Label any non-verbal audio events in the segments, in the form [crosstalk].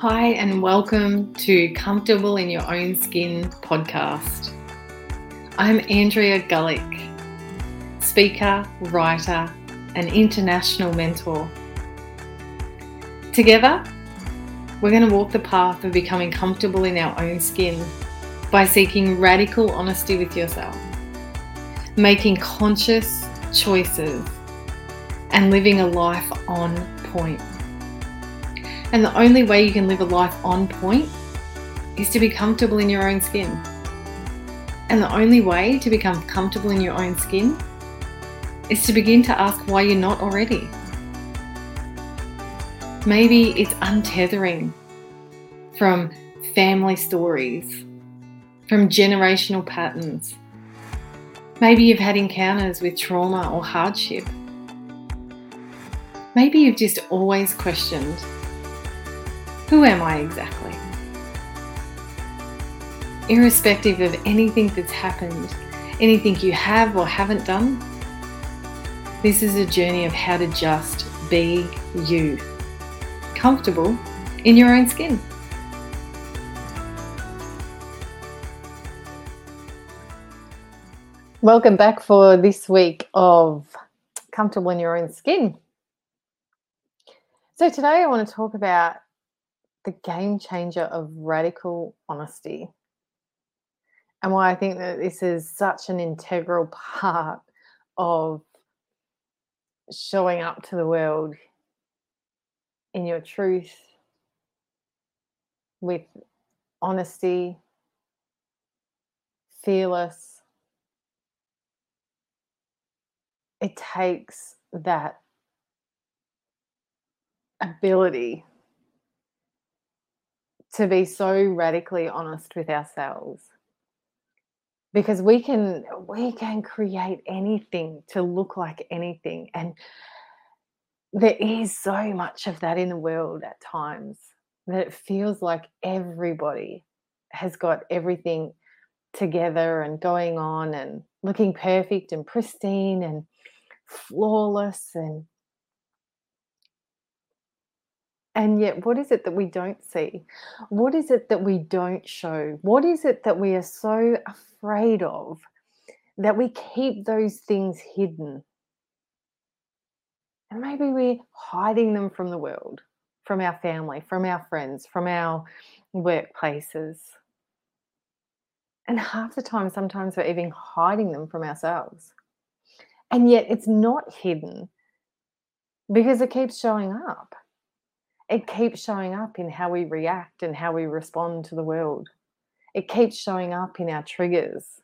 Hi, and welcome to Comfortable in Your Own Skin podcast. I'm Andrea Gullick, speaker, writer, and international mentor. Together, we're going to walk the path of becoming comfortable in our own skin by seeking radical honesty with yourself, making conscious choices, and living a life on point. And the only way you can live a life on point is to be comfortable in your own skin. And the only way to become comfortable in your own skin is to begin to ask why you're not already. Maybe it's untethering from family stories, from generational patterns. Maybe you've had encounters with trauma or hardship. Maybe you've just always questioned who am I exactly? Irrespective of anything that's happened, anything you have or haven't done, this is a journey of how to just be you, comfortable in your own skin. Welcome back for this week of Comfortable in Your Own Skin. So, today I want to talk about the game changer of radical honesty. And why I think that this is such an integral part of showing up to the world in your truth with honesty, fearless. It takes that ability to be so radically honest with ourselves. Because we can we can create anything to look like anything and there is so much of that in the world at times that it feels like everybody has got everything together and going on and looking perfect and pristine and flawless and and yet, what is it that we don't see? What is it that we don't show? What is it that we are so afraid of that we keep those things hidden? And maybe we're hiding them from the world, from our family, from our friends, from our workplaces. And half the time, sometimes we're even hiding them from ourselves. And yet, it's not hidden because it keeps showing up it keeps showing up in how we react and how we respond to the world. It keeps showing up in our triggers,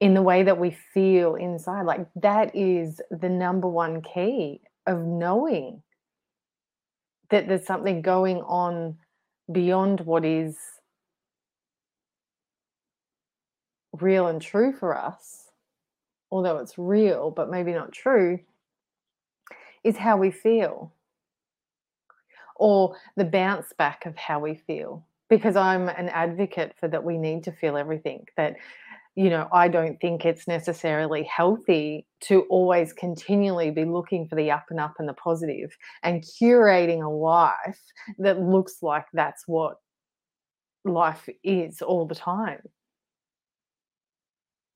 in the way that we feel inside. Like that is the number one key of knowing that there's something going on beyond what is real and true for us, although it's real, but maybe not true, is how we feel or the bounce back of how we feel because i'm an advocate for that we need to feel everything that you know i don't think it's necessarily healthy to always continually be looking for the up and up and the positive and curating a life that looks like that's what life is all the time.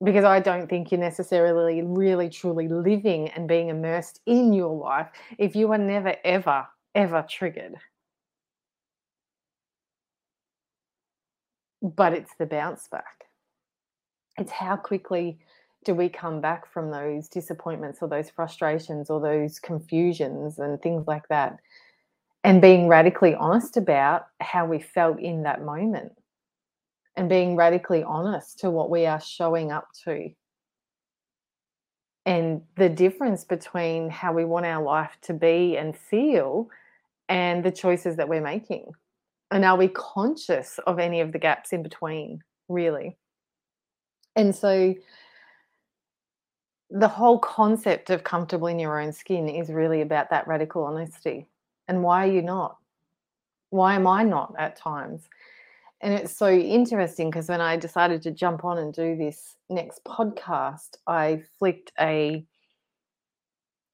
Because I don't think you're necessarily really truly living and being immersed in your life if you are never ever ever triggered. But it's the bounce back. It's how quickly do we come back from those disappointments or those frustrations or those confusions and things like that and being radically honest about how we felt in that moment and being radically honest to what we are showing up to and the difference between how we want our life to be and feel and the choices that we're making. And are we conscious of any of the gaps in between, really? And so the whole concept of comfortable in your own skin is really about that radical honesty. And why are you not? Why am I not at times? And it's so interesting because when I decided to jump on and do this next podcast, I flicked a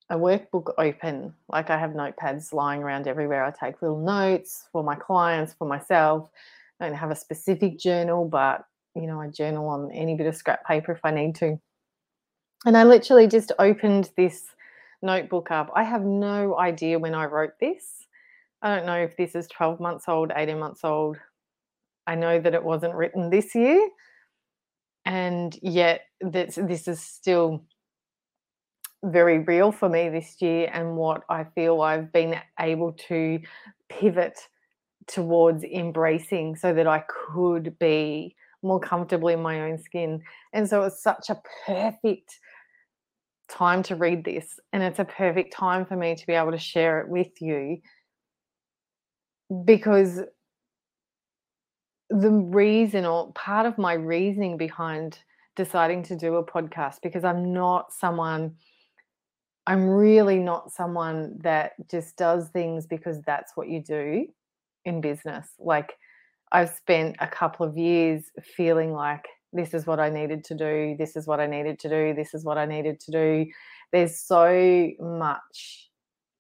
a workbook open. Like I have notepads lying around everywhere. I take little notes for my clients, for myself. I don't have a specific journal, but you know, I journal on any bit of scrap paper if I need to. And I literally just opened this notebook up. I have no idea when I wrote this. I don't know if this is 12 months old, 18 months old. I know that it wasn't written this year. And yet this, this is still very real for me this year and what I feel I've been able to pivot towards embracing so that I could be more comfortable in my own skin. And so it's such a perfect time to read this. And it's a perfect time for me to be able to share it with you because the reason or part of my reasoning behind deciding to do a podcast because I'm not someone I'm really not someone that just does things because that's what you do in business. Like, I've spent a couple of years feeling like this is what I needed to do, this is what I needed to do, this is what I needed to do. There's so much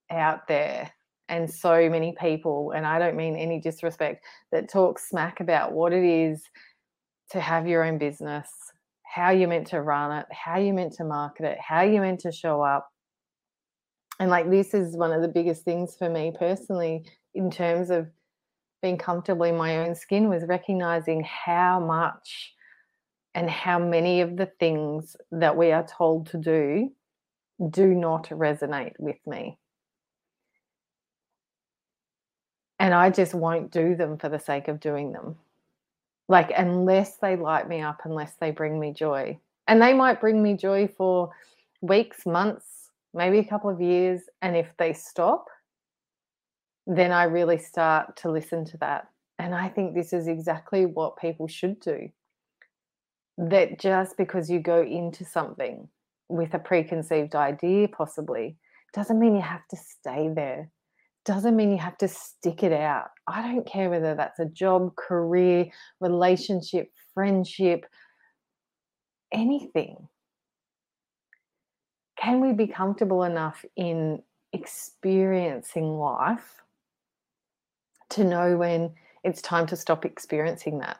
out there and so many people, and I don't mean any disrespect, that talk smack about what it is to have your own business, how you're meant to run it, how you're meant to market it, how you're meant to show up and like this is one of the biggest things for me personally in terms of being comfortable in my own skin was recognizing how much and how many of the things that we are told to do do not resonate with me. And I just won't do them for the sake of doing them. Like, unless they light me up, unless they bring me joy. And they might bring me joy for weeks, months, maybe a couple of years. And if they stop, then I really start to listen to that. And I think this is exactly what people should do. That just because you go into something with a preconceived idea, possibly, doesn't mean you have to stay there. Doesn't mean you have to stick it out. I don't care whether that's a job, career, relationship, friendship, anything can we be comfortable enough in experiencing life to know when it's time to stop experiencing that?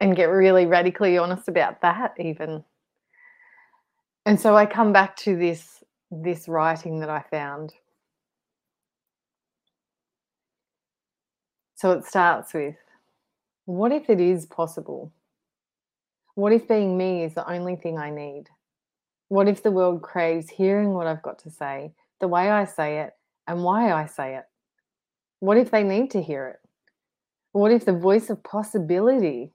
And get really radically honest about that, even. And so I come back to this this writing that I found. So it starts with what if it is possible? What if being me is the only thing I need? What if the world craves hearing what I've got to say, the way I say it, and why I say it? What if they need to hear it? What if the voice of possibility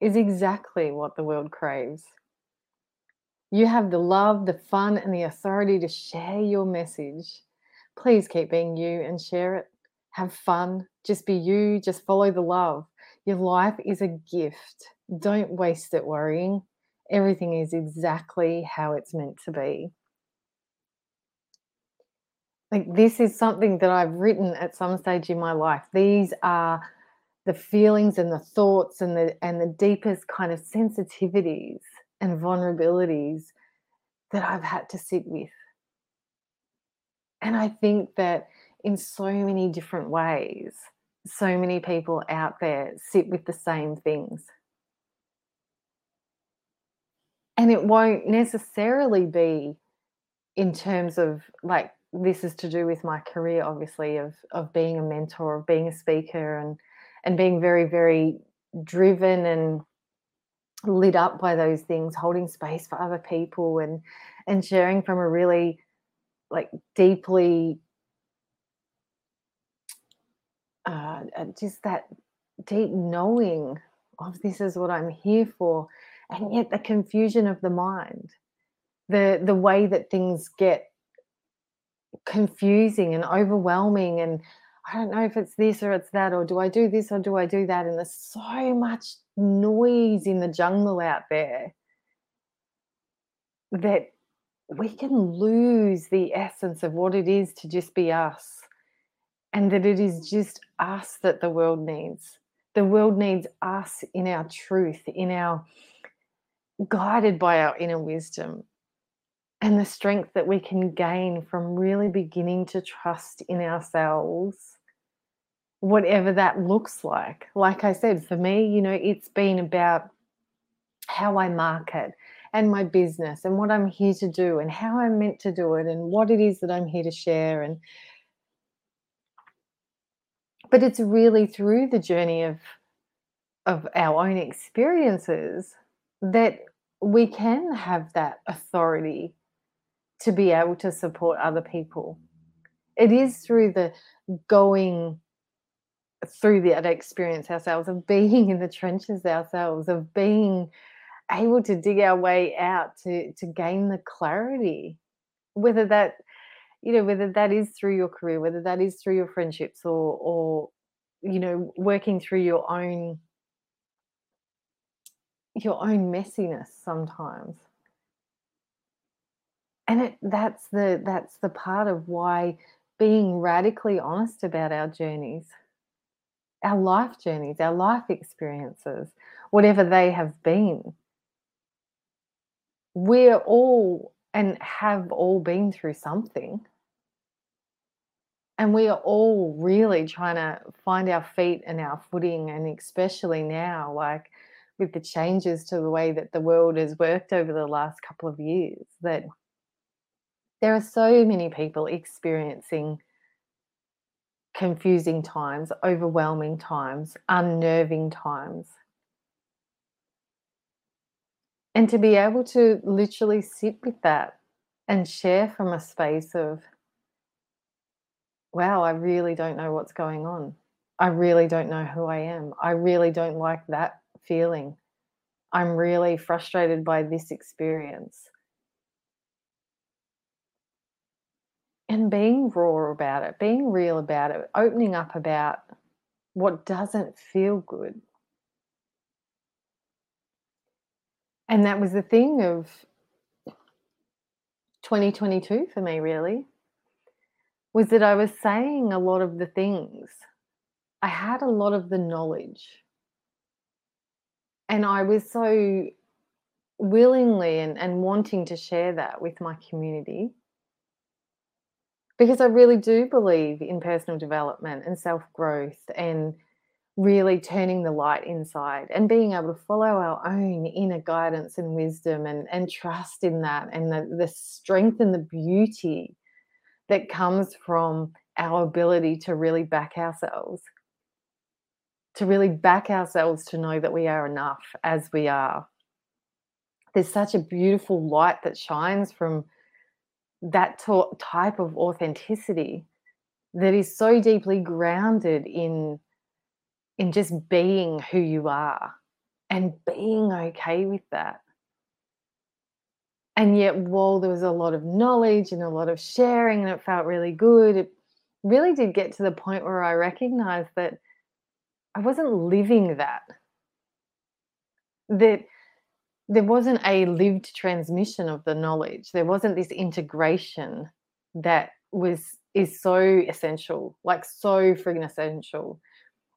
is exactly what the world craves? You have the love, the fun, and the authority to share your message. Please keep being you and share it. Have fun. Just be you. Just follow the love. Your life is a gift. Don't waste it worrying everything is exactly how it's meant to be. Like, this is something that I've written at some stage in my life. These are the feelings and the thoughts and the and the deepest kind of sensitivities and vulnerabilities that I've had to sit with. And I think that in so many different ways, so many people out there sit with the same things. And it won't necessarily be in terms of like this is to do with my career obviously of of being a mentor of being a speaker and and being very very driven and lit up by those things holding space for other people and and sharing from a really like deeply uh, just that deep knowing of this is what i'm here for and yet the confusion of the mind the the way that things get confusing and overwhelming and I don't know if it's this or it's that, or do I do this or do I do that? And there's so much noise in the jungle out there that we can lose the essence of what it is to just be us. And that it is just us that the world needs. The world needs us in our truth, in our guided by our inner wisdom and the strength that we can gain from really beginning to trust in ourselves, whatever that looks like. Like I said, for me, you know, it's been about how I market and my business and what I'm here to do and how I'm meant to do it and what it is that I'm here to share and but it's really through the journey of of our own experiences that we can have that authority to be able to support other people. It is through the going through that experience ourselves, of being in the trenches ourselves, of being able to dig our way out to to gain the clarity, whether that you know whether that is through your career, whether that is through your friendships, or or you know working through your own your own messiness sometimes. And it that's the that's the part of why being radically honest about our journeys our life journeys our life experiences whatever they have been we're all and have all been through something and we are all really trying to find our feet and our footing and especially now like with the changes to the way that the world has worked over the last couple of years that there are so many people experiencing confusing times, overwhelming times, unnerving times. And to be able to literally sit with that and share from a space of, wow, I really don't know what's going on. I really don't know who I am. I really don't like that feeling. I'm really frustrated by this experience. And being raw about it, being real about it, opening up about what doesn't feel good. And that was the thing of 2022 for me, really, was that I was saying a lot of the things. I had a lot of the knowledge. And I was so willingly and, and wanting to share that with my community because I really do believe in personal development and self growth and really turning the light inside and being able to follow our own inner guidance and wisdom and, and trust in that and the, the strength and the beauty that comes from our ability to really back ourselves, to really back ourselves to know that we are enough as we are. There's such a beautiful light that shines from that to- type of authenticity that is so deeply grounded in in just being who you are and being okay with that and yet while there was a lot of knowledge and a lot of sharing and it felt really good it really did get to the point where i recognized that i wasn't living that that there wasn't a lived transmission of the knowledge. There wasn't this integration that was is so essential, like so friggin' essential.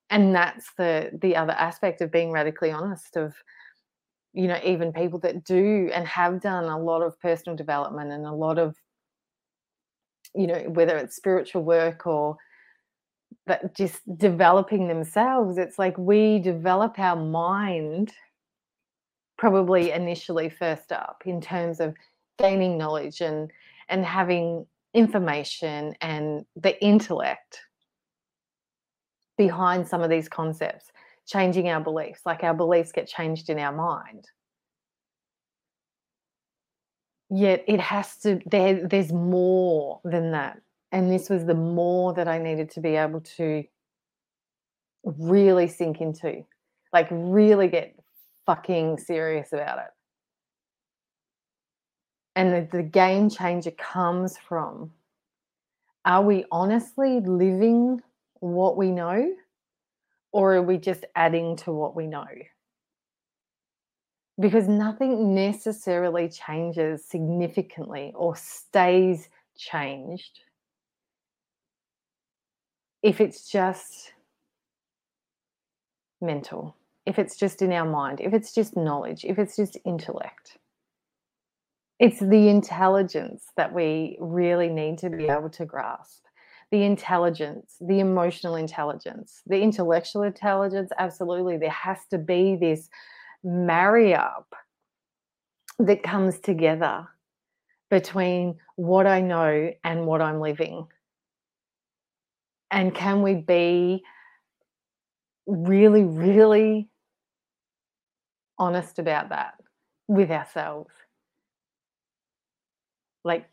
And that's the the other aspect of being radically honest of you know even people that do and have done a lot of personal development and a lot of you know whether it's spiritual work or that just developing themselves it's like we develop our mind probably initially first up in terms of gaining knowledge and and having information and the intellect behind some of these concepts changing our beliefs like our beliefs get changed in our mind yet it has to there there's more than that and this was the more that i needed to be able to really sink into like really get fucking serious about it. And the, the game changer comes from are we honestly living what we know or are we just adding to what we know? Because nothing necessarily changes significantly or stays changed if it's just mental if it's just in our mind, if it's just knowledge, if it's just intellect. It's the intelligence that we really need to be able to grasp. The intelligence, the emotional intelligence, the intellectual intelligence, absolutely. There has to be this marry up that comes together between what I know and what I'm living. And can we be really, really honest about that with ourselves? Like,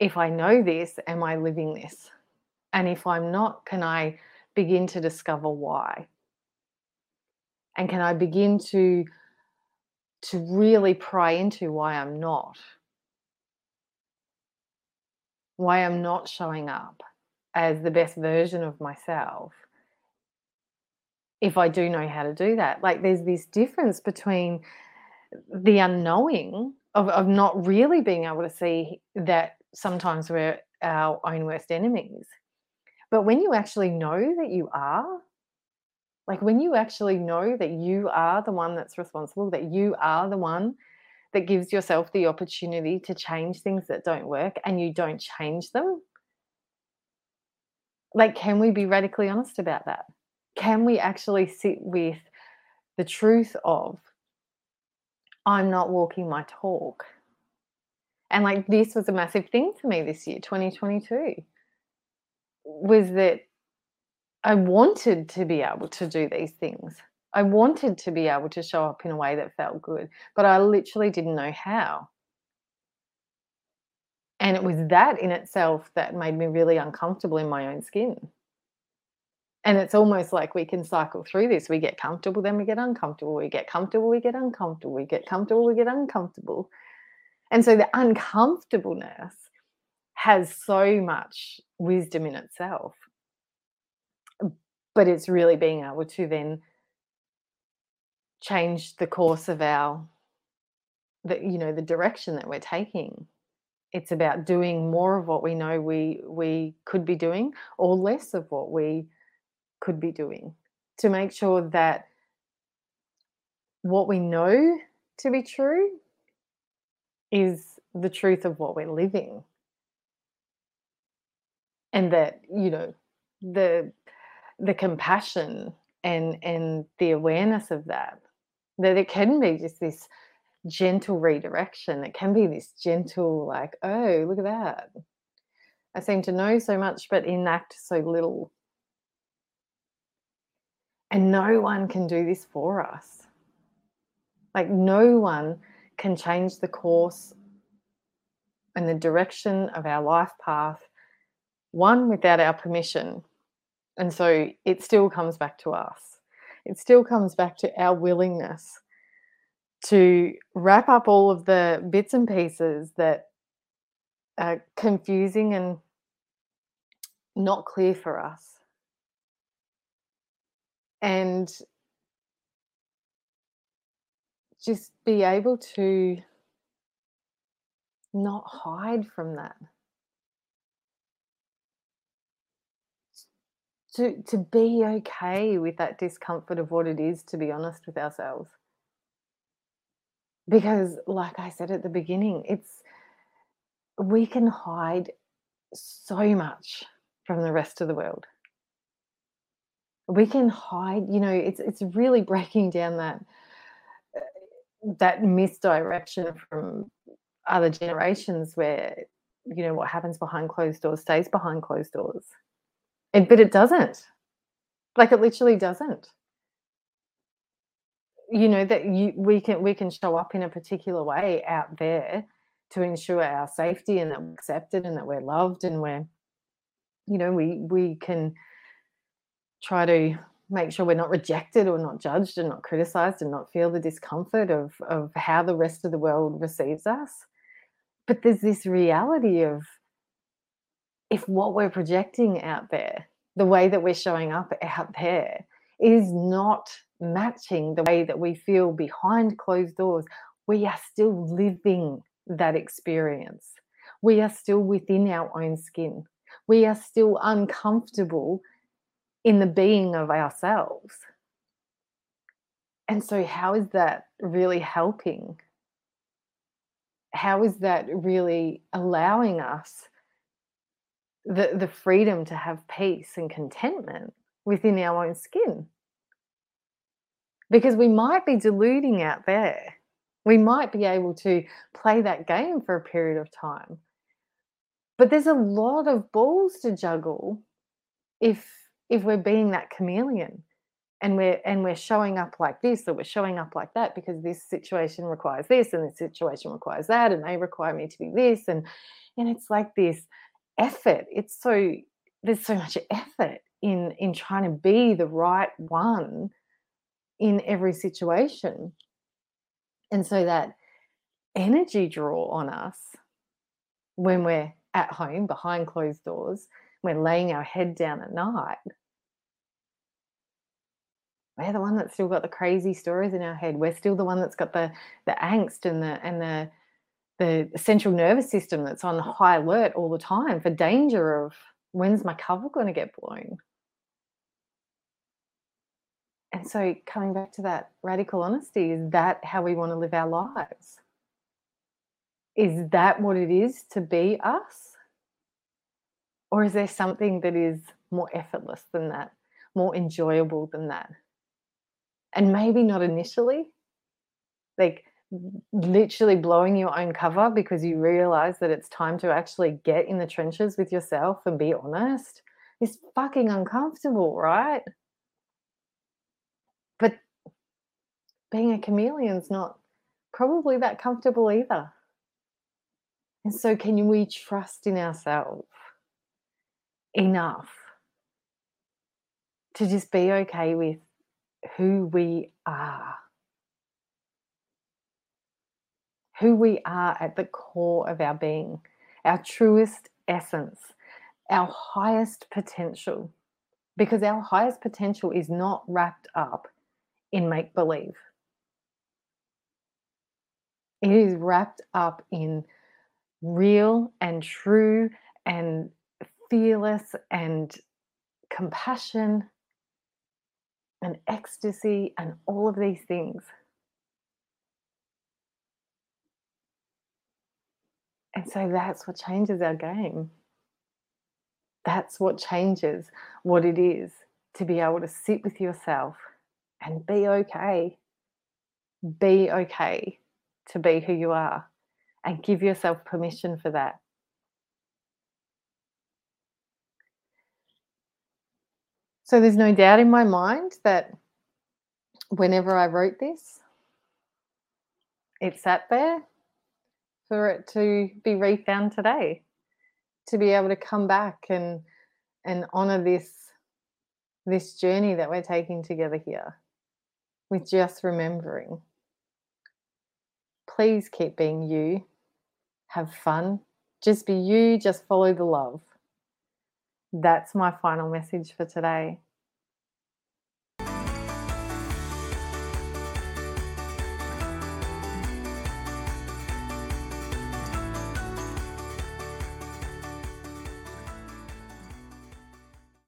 if I know this, am I living this? And if I'm not, can I begin to discover why? And can I begin to to really pry into why I'm not? Why I'm not showing up as the best version of myself if I do know how to do that. Like there's this difference between the unknowing of, of not really being able to see that sometimes we're our own worst enemies. But when you actually know that you are, like when you actually know that you are the one that's responsible, that you are the one that gives yourself the opportunity to change things that don't work and you don't change them. Like, can we be radically honest about that? Can we actually sit with the truth of, I'm not walking my talk? And like, this was a massive thing for me this year, 2022, was that I wanted to be able to do these things. I wanted to be able to show up in a way that felt good, but I literally didn't know how. And it was that in itself that made me really uncomfortable in my own skin. And it's almost like we can cycle through this. We get comfortable, then we get uncomfortable. We get comfortable, we get uncomfortable. We get comfortable, we get uncomfortable. And so the uncomfortableness has so much wisdom in itself. Um, but it's really being able to then change the course of our the you know the direction that we're taking it's about doing more of what we know we we could be doing or less of what we could be doing to make sure that what we know to be true is the truth of what we're living and that you know the the compassion and and the awareness of that that it can be just this gentle redirection. It can be this gentle, like, oh, look at that. I seem to know so much, but enact so little. And no one can do this for us. Like, no one can change the course and the direction of our life path, one, without our permission. And so it still comes back to us it still comes back to our willingness to wrap up all of the bits and pieces that are confusing and not clear for us. And just be able to not hide from that. To to be okay with that discomfort of what it is to be honest with ourselves. Because like i said at the beginning it's we can hide so much from the rest of the world. We can hide you know it's it's really [laughs] breaking down that uh, that misdirection from other generations where you know what happens behind closed doors stays behind closed doors but it doesn't. Like it literally doesn't. You know that you we can we can show up in a particular way out there to ensure our safety and that we're accepted and that we're loved and we're you know we we can try to make sure we're not rejected or not judged and not criticized and not feel the discomfort of of how the rest of the world receives us but there's this reality of if what we're projecting out there, the way that we're showing up out there, is not matching the way that we feel behind closed doors, we are still living that experience. We are still within our own skin. We are still uncomfortable in the being of ourselves. And so, how is that really helping? how is that really allowing us the, the freedom to have peace and contentment within our own skin? Because we might be deluding out there. We might be able to play that game for a period of time. But there's a lot of balls to juggle if if we're being that chameleon and we're and we're showing up like this or we're showing up like that because this situation requires this and this situation requires that and they require me to be this and and it's like this effort. It's so there's so much effort in in trying to be the right one in every situation. And so that energy draw on us when we're at home behind closed doors we're laying our head down at night. We're the one that's still got the crazy stories in our head. We're still the one that's got the the angst and the and the the central nervous system that's on high alert all the time for danger of when's my cover going to get blown. And so coming back to that radical honesty, is that how we want to live our lives? Is that what it is to be us? Or is there something that is more effortless than that, more enjoyable than that? and maybe not initially like literally blowing your own cover because you realize that it's time to actually get in the trenches with yourself and be honest is fucking uncomfortable, right? But being a chameleon's not probably that comfortable either. And so, can we trust in ourselves enough to just be okay with who we are. Who we are at the core of our being, our truest essence, our highest potential. Because our highest potential is not wrapped up in make believe, it is wrapped up in real and true and fearless and compassion and ecstasy and all of these things. And so that's what changes our game. That's what changes what it is to be able to sit with yourself and be okay. Be okay to be who you are and give yourself permission for that. So there's no doubt in my mind that whenever I wrote this, it sat there for it to be refound today, to be able to come back and and honor this this journey that we're taking together here with just remembering. Please keep being you. Have fun. Just be you, just follow the love that's my final message for today.